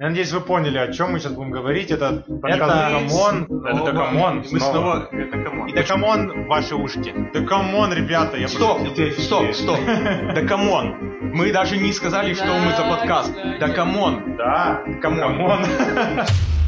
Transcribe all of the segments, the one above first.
Я надеюсь, вы поняли, о чем мы сейчас будем говорить. Это подкаст Это- Да come on. Это Да come on. Мы снова... Это come on. И Да come on в ваши ушки. Да come on, ребята, я Стоп, просто- стоп, стоп. Да come on. Мы даже не сказали, что мы за подкаст. Да come on. Да, Come on.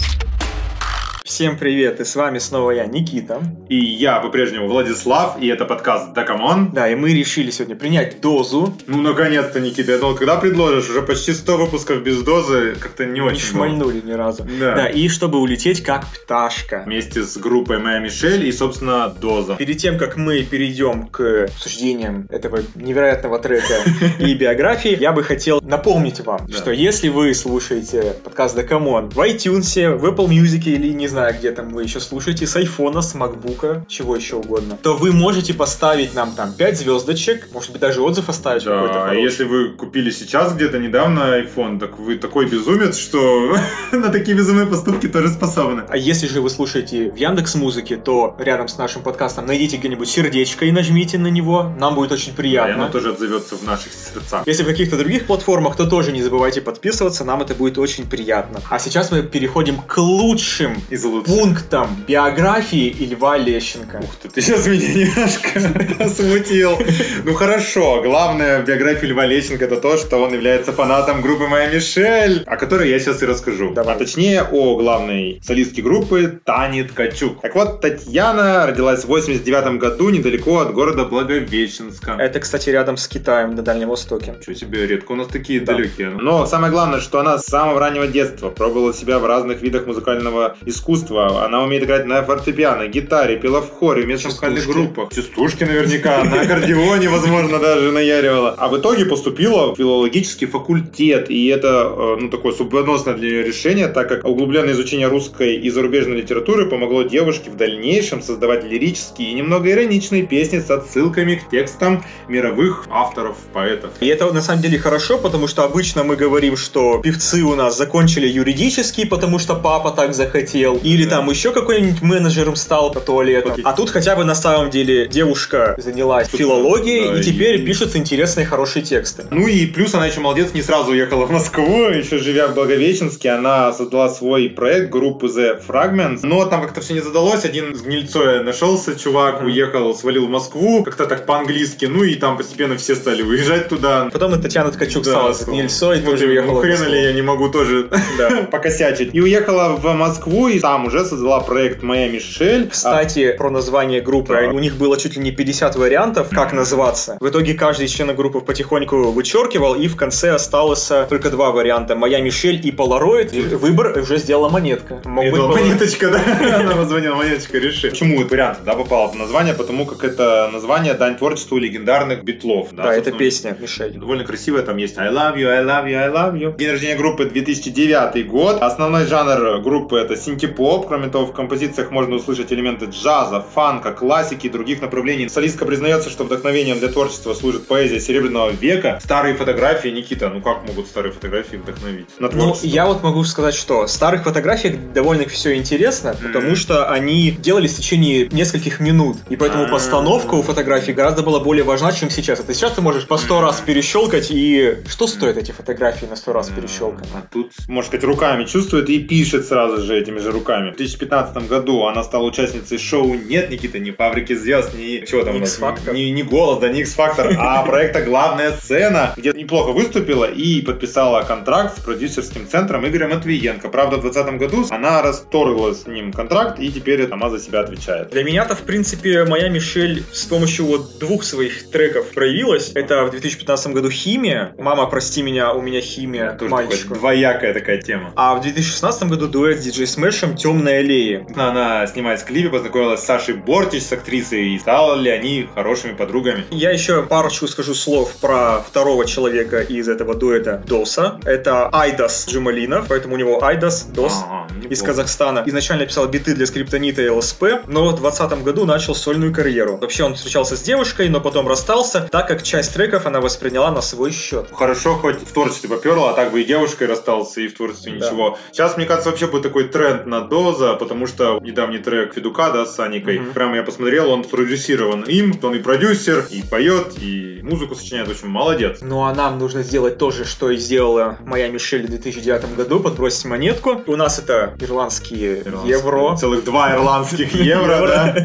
come on. Всем привет, и с вами снова я, Никита. И я по-прежнему Владислав, и это подкаст «Да, come on». Да, и мы решили сегодня принять дозу. Ну, наконец-то, Никита, я думал, когда предложишь? Уже почти 100 выпусков без дозы, как-то не Не очень было. шмальнули ни разу. Да. Да, и чтобы улететь как пташка. Вместе с группой «Моя Мишель» и, собственно, «Доза». Перед тем, как мы перейдем к обсуждениям этого невероятного трека и биографии, я бы хотел напомнить вам, Да. что если вы слушаете подкаст The Common в iTunes, в Apple Music или не знаю, где там вы еще слушаете, с айфона, с макбука, чего еще угодно, то вы можете поставить нам там 5 звездочек, может быть даже отзыв оставить какой-то Да, хороший. если вы купили сейчас где-то недавно iPhone, так вы такой безумец, что на такие безумные поступки тоже способны. А если же вы слушаете в Яндекс Музыке, то рядом с нашим подкастом найдите где-нибудь сердечко и нажмите на него. Нам будет очень Да, и приятно. оно тоже отзовется в наших сердцах. Если в каких-то других платформах, то тоже не забывайте подписываться, нам это будет очень приятно. А сейчас мы переходим к лучшим Из лучших. пунктам биографии Льва Лещенко. Ух ты, ты сейчас меня немножко смутил. Ну хорошо, главное в биографии Льва Лещенко это то, что он является фанатом группы «Моя Мишель», о которой я сейчас и расскажу. Давай. А точнее о главной солистке группы Тане Ткачук. Так вот, Татьяна родилась в 89 году недалеко от города Благовещенска. Это, кстати, рядом с Китаем на Дальнем Востоке. Ничего себе, редко у нас такие Да. далекие. Но самое главное, что она с самого раннего детства пробовала себя в разных видах музыкального искусства. Она умеет играть на фортепиано, гитаре, пела в хоре, в местных Частушки. группах. Частушки наверняка, на аккордеоне, возможно, даже наяривала. А в итоге поступила в филологический факультет. И это, э, ну, такое судьбоносное для нее решение, так как углубленное изучение русской и зарубежной литературы помогло девушке в дальнейшем создавать лирические и немного ироничные песни с отсылками к текстам мировых авторов, поэтов. И это на самом деле хорошо, потому что обычно мы говорим, что певцы у нас закончили юридический, потому что папа так захотел, или Да. там еще какой-нибудь менеджером стал по туалетам. Окей. А тут хотя бы на самом деле девушка занялась Тут, филологией, да, и теперь и- пишется интересные, хорошие тексты. Ну и плюс она еще молодец, не сразу уехала в Москву, еще живя в Благовещенске, она создала свой проект группы The Fragments, но там как-то все не задалось, один с гнильцой нашелся, чувак, уехал, свалил в Москву, как-то так по-английски, ну и там постепенно все стали уезжать туда. Потом и Татьяна Ткачук Да, стала с Гнильцой, тоже уехала Ну хрена ли я не могу тоже Да. покосячить. И уехала в Москву, и там уже создала проект «Моя Мишель». А, Кстати, про название группы. Так. У них было чуть ли не 50 вариантов, как называться. В итоге каждый из членов группы потихоньку вычеркивал, и в конце осталось э, только два варианта. Моя Мишель и Полароид. И Выбор уже сделала монетка. Мог быть Полароид. монеточка, да? Она позвонила, монеточка, реши. Почему этот вариант да, попал в название? Потому как это название дань творчеству легендарных битлов. Да, это собственно. песня Мишель. Довольно красивая, там есть I love you, I love you, I love you. День рождения группы 2009 год. Основной жанр группы это синти-поп. Кроме того, в композициях можно услышать элементы джаза, фанка, классики и других направлений. Солистка признается, что вдохновением для творчества служит поэзия Серебряного века. Старые фотографии, Никита, ну как могут старые фотографии вдохновить? На Ну, творчество. я вот могу сказать, что в старых фотографиях довольно все интересно, потому Мгм. что они делались в течение нескольких минут. И поэтому А. постановка у фотографий гораздо была более важна, чем сейчас. Это сейчас ты можешь по сто раз перещелкать, и что стоят эти фотографии на сто раз перещелкать? А тут, можно сказать, руками чувствует и пишет сразу же этими же руками. В 2015 году она стала участницей шоу «Нет, Никита, не фабрики звезд, не... Чего там у нас? Не, не голос, да, не X-Factor, а проекта «Главная сцена», где неплохо выступила и подписала контракт с продюсерским центром Игорем Матвиенко. Правда, в 2020 году она расторгла с ним контракт и теперь сама за себя отвечает. Для меня-то, в принципе, моя Мишель с помощью вот двух своих треков проявилась. Это в 2015 году «Химия». «Мама, прости меня, у меня химия» к Тоже такая мальчику. двоякая такая тема. А в 2016 году дуэт с диджей Смэшем «Темная аллея». Она снимает в клипе, познакомилась с Сашей Бортич, с актрисой, и стали ли они хорошими подругами. Я еще парочку скажу слов про второго человека из этого дуэта Доса. Это Айдас Джамалинов, поэтому у него Айдас, Дос. Ага. Из Казахстана. Изначально писал биты для скриптонита и ЛСП, но в 2020 году начал сольную карьеру. Вообще он встречался с девушкой, но потом расстался, так как часть треков она восприняла на свой счет. Хорошо, хоть в творчестве поперла, а так бы и девушкой расстался, и в творчестве Да. ничего. Сейчас, мне кажется, вообще будет такой тренд на Доза, потому что недавний трек Федука, да, с Саникой, Мгм. прямо я посмотрел, он продюсирован им, он и продюсер, и поет, и музыку сочиняет, в общем, молодец. Ну а нам нужно сделать то же, что и сделала моя Мишель в 2009 году, подбросить монетку. У нас это ирландские евро. Целых два ирландских евро, да.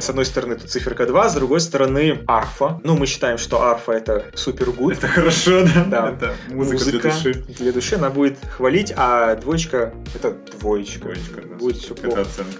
С одной стороны тут циферка 2, с другой стороны арфа. Ну, мы считаем, что арфа это супер гуд. Это хорошо, да? Да. Это музыка, для души. для души, она будет хвалить, а двоечка это двоечка. Двоечка. Будет все Это плохо. оценка.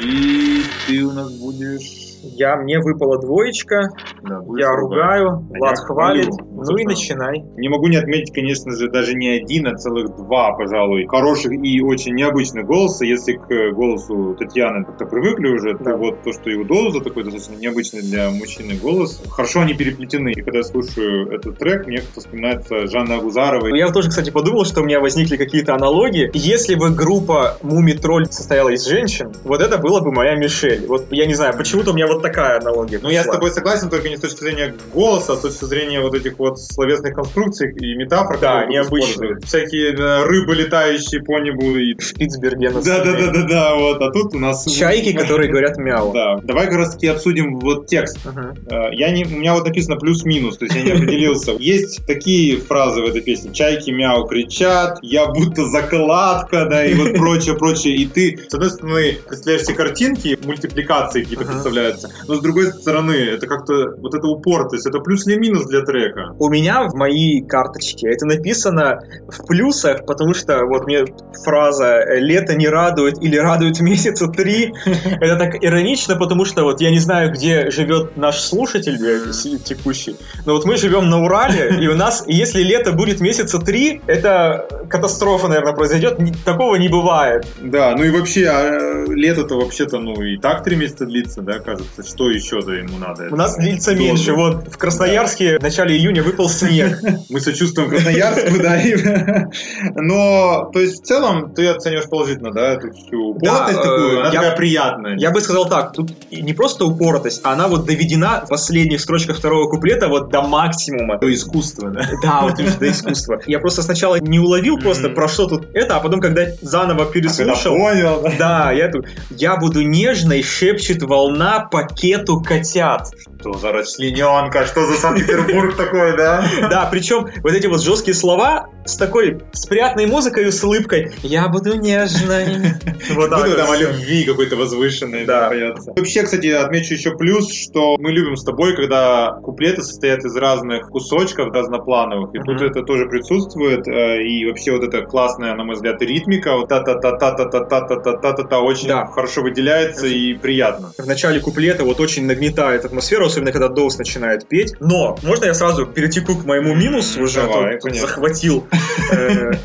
И ты у нас будешь... Я, мне выпала двоечка, Да, я ругаю, А Влад я хвалит, хвалю. ну и начинай. Не могу не отметить, конечно же, даже не один, а целых два, пожалуй, хороших и очень необычных голоса. Если к голосу Татьяны как-то привыкли уже, Да. то вот то, что его Доза такой достаточно необычный для мужчины голос, хорошо они переплетены. И когда я слушаю этот трек, мне как-то вспоминается Жанна Агузарова. Я тоже, кстати, подумал, что у меня возникли какие-то аналогии. Если бы группа Муми Тролль состояла из женщин, вот это было бы моя Мишель. Вот я не знаю, почему-то у меня вот такая аналогия. Ну, я с тобой согласен, только не с точки зрения голоса, а с точки зрения вот этих вот словесных конструкций и метафор. Да, используют. Всякие да, рыбы, летающие по небу. И... Шпицбергена. Да, да, да, да, да, вот. А тут у нас... Чайки, которые говорят мяу. Да. Давай как раз таки обсудим вот текст. Э, Я не, у меня вот написано плюс-минус, то есть я не определился. Есть такие фразы в этой песне. Чайки мяу кричат, я будто закладка, да, и вот прочее, прочее. И ты, с одной стороны, представляешь себе картинки, мультипликации какие-то Ага. Представляются, но с другой стороны, это как-то вот это упортость, это плюс или минус для трека. У меня в моей карточке это написано в плюсах, потому что вот мне фраза «лето не радует» или «радует месяца три» это так иронично, потому что вот я не знаю, где живет наш слушатель э, текущий, но вот мы живем на Урале, и у нас, если лето будет месяца три, это катастрофа, наверное, произойдет. Такого не бывает. Да, ну и вообще, а, лето-то вообще-то, ну, и так три месяца длится, да, кажется. Что еще-то ему надо? У нас длится Долго. меньше. Вот в Красноярске в начале июня выпал снег. Мы сочувствуем Красноярску, да. Но, то есть, в целом, ты оцениваешь положительно, да, эту всю Да, упоротость э, такую, она такая приятная. Я бы сказал так, тут не просто упоротость, а она вот доведена в последних строчках второго куплета вот до максимума. То искусство, да. Да, вот до искусства. Я просто сначала не уловил просто, про что тут это, а потом, когда заново Когда переслушал, понял, да. да, я тут, я буду нежной, шепчет волна пакету котят. Что за расчлененка, что за Санкт-Петербург такой, да? Да, причем вот эти вот жесткие слова с такой, с приятной музыкой и с улыбкой. Я буду нежной. Вот так Буду там о любви какой-то возвышенной Да. Вообще, кстати, отмечу еще плюс, что мы любим с тобой, когда куплеты состоят из разных кусочков разноплановых, и тут это тоже присутствует, э, и вообще вот эта классная, на мой взгляд, ритмика, вот та-та-та-та-та-та-та-та-та-та очень хорошо выделяется и приятно. в начале куплета вот очень нагнетает атмосферу, особенно когда Доус начинает петь. Но можно я сразу перетеку к моему минусу уже, Давай, захватил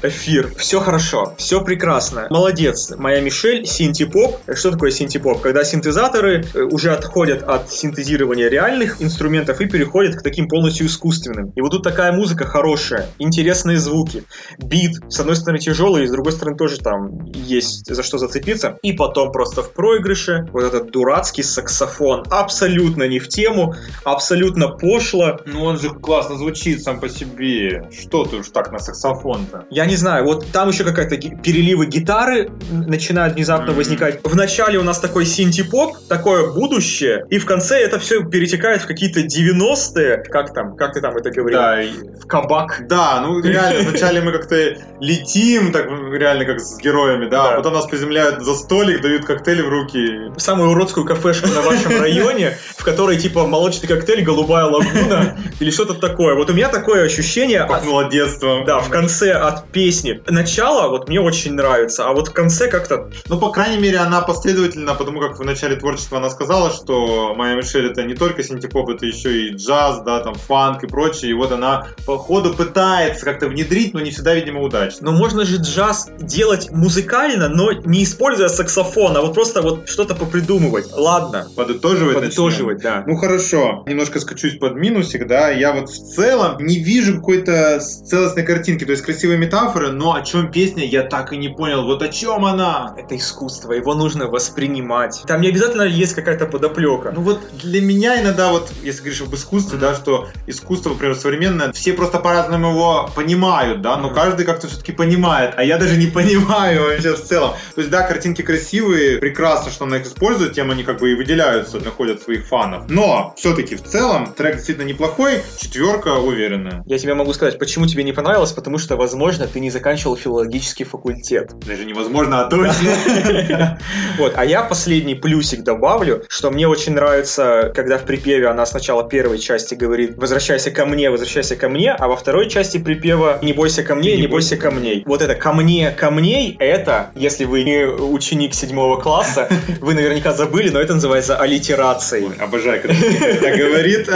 эфир. Все хорошо, все прекрасно. Молодец, моя Мишель, синтепоп. Что такое синтепоп? Когда синтезаторы э, уже отходят от синтезирования реальных инструментов и переходят к таким полностью искусственным. И вот тут такая музыка хорошая, интересные звуки, бит, с одной стороны тяжелый, с другой стороны тоже там есть за что зацепиться. И потом просто в проигрыше вот этот дурацкий саксофон, абсолютно не в тему, абсолютно пошло. Ну он же классно звучит сам по себе. Что ты уж так на саксофон-то? Я не знаю, вот там еще какая-то ги- переливы гитары начинают внезапно Мгм. возникать. В начале у нас такой синти-поп, такое будущее, и в конце это все перетекает в какие-то 90-е. Как там, как ты там это говорил? Да, В кабак. Да, ну реально, вначале мы как-то летим, так реально как с героями, да, Да. а потом нас приземляют за столик, дают коктейли в руки. Самую уродскую кафешку на вашем районе, в которой типа молочный коктейль, голубая лагуна или что-то такое. Вот у меня такое ощущение Пахнуло детством. да, в конце от песни. Начало вот мне очень нравится, а вот в конце как-то Ну, по крайней мере, она последовательна, потому как в начале творчества она сказала, что Майя Мишель это не только синтепоп, это еще и джаз, да, там, фанк и прочее. И вот она по ходу пытается как-то внедрить, но не всегда, видимо, удачно. Но можно же джаз делать музыкально, но не используя саксофон, а вот просто вот что-то попридумывать. Ладно, Подытоживать подытоживать, да. Ну хорошо, немножко скачусь под минусик, да, я вот в целом не вижу какой-то целостной картинки. Картинки, то есть красивые метафоры, но о чем песня, я так и не понял. Вот о чем она? Это искусство, его нужно воспринимать. Там не обязательно есть какая-то подоплека. Ну вот для меня иногда вот, если говоришь об искусстве, да, что искусство, например, современное, все просто по-разному его понимают, да, но каждый как-то все-таки понимает, а я даже не понимаю вообще в целом. То есть, да, картинки красивые, прекрасно, что она их использует, тем они как бы и выделяются, находят своих фанов. Но все-таки в целом трек действительно неплохой, четверка уверенная. Я тебе могу сказать, почему тебе не понравилось, потому что, возможно, ты не заканчивал филологический факультет. Даже невозможно, а точно. Вот, а я последний плюсик добавлю, что мне очень нравится, когда в припеве она сначала первой части говорит «возвращайся ко мне, возвращайся ко мне», а во второй части припева «не бойся ко мне, не бойся камней». Вот это «ко мне, камней» — это, если вы не ученик седьмого класса, вы наверняка забыли, но это называется аллитерацией. Обожаю, когда так говорит.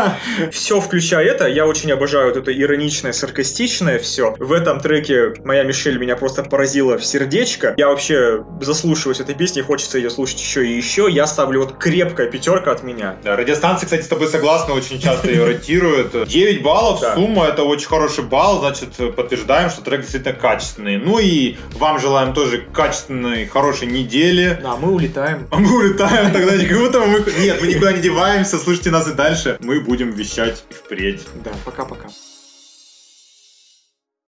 Все, включая это, я очень обожаю вот это ироничное, саркастичное все. В этом треке моя Мишель меня просто поразила в сердечко. Я вообще заслушиваюсь этой песни, хочется ее слушать еще и еще. Я ставлю вот крепкая пятерка от меня. Да, радиостанции, кстати, с тобой согласны, очень часто ее ротируют. 9 баллов, Да. сумма, это очень хороший балл, значит, подтверждаем, что трек действительно качественный. Ну и вам желаем тоже качественной, хорошей недели. А мы улетаем. А мы улетаем тогда будто мы... Нет, мы никуда не деваемся, слушайте нас и дальше. Мы будем вещать впредь. Да, пока-пока.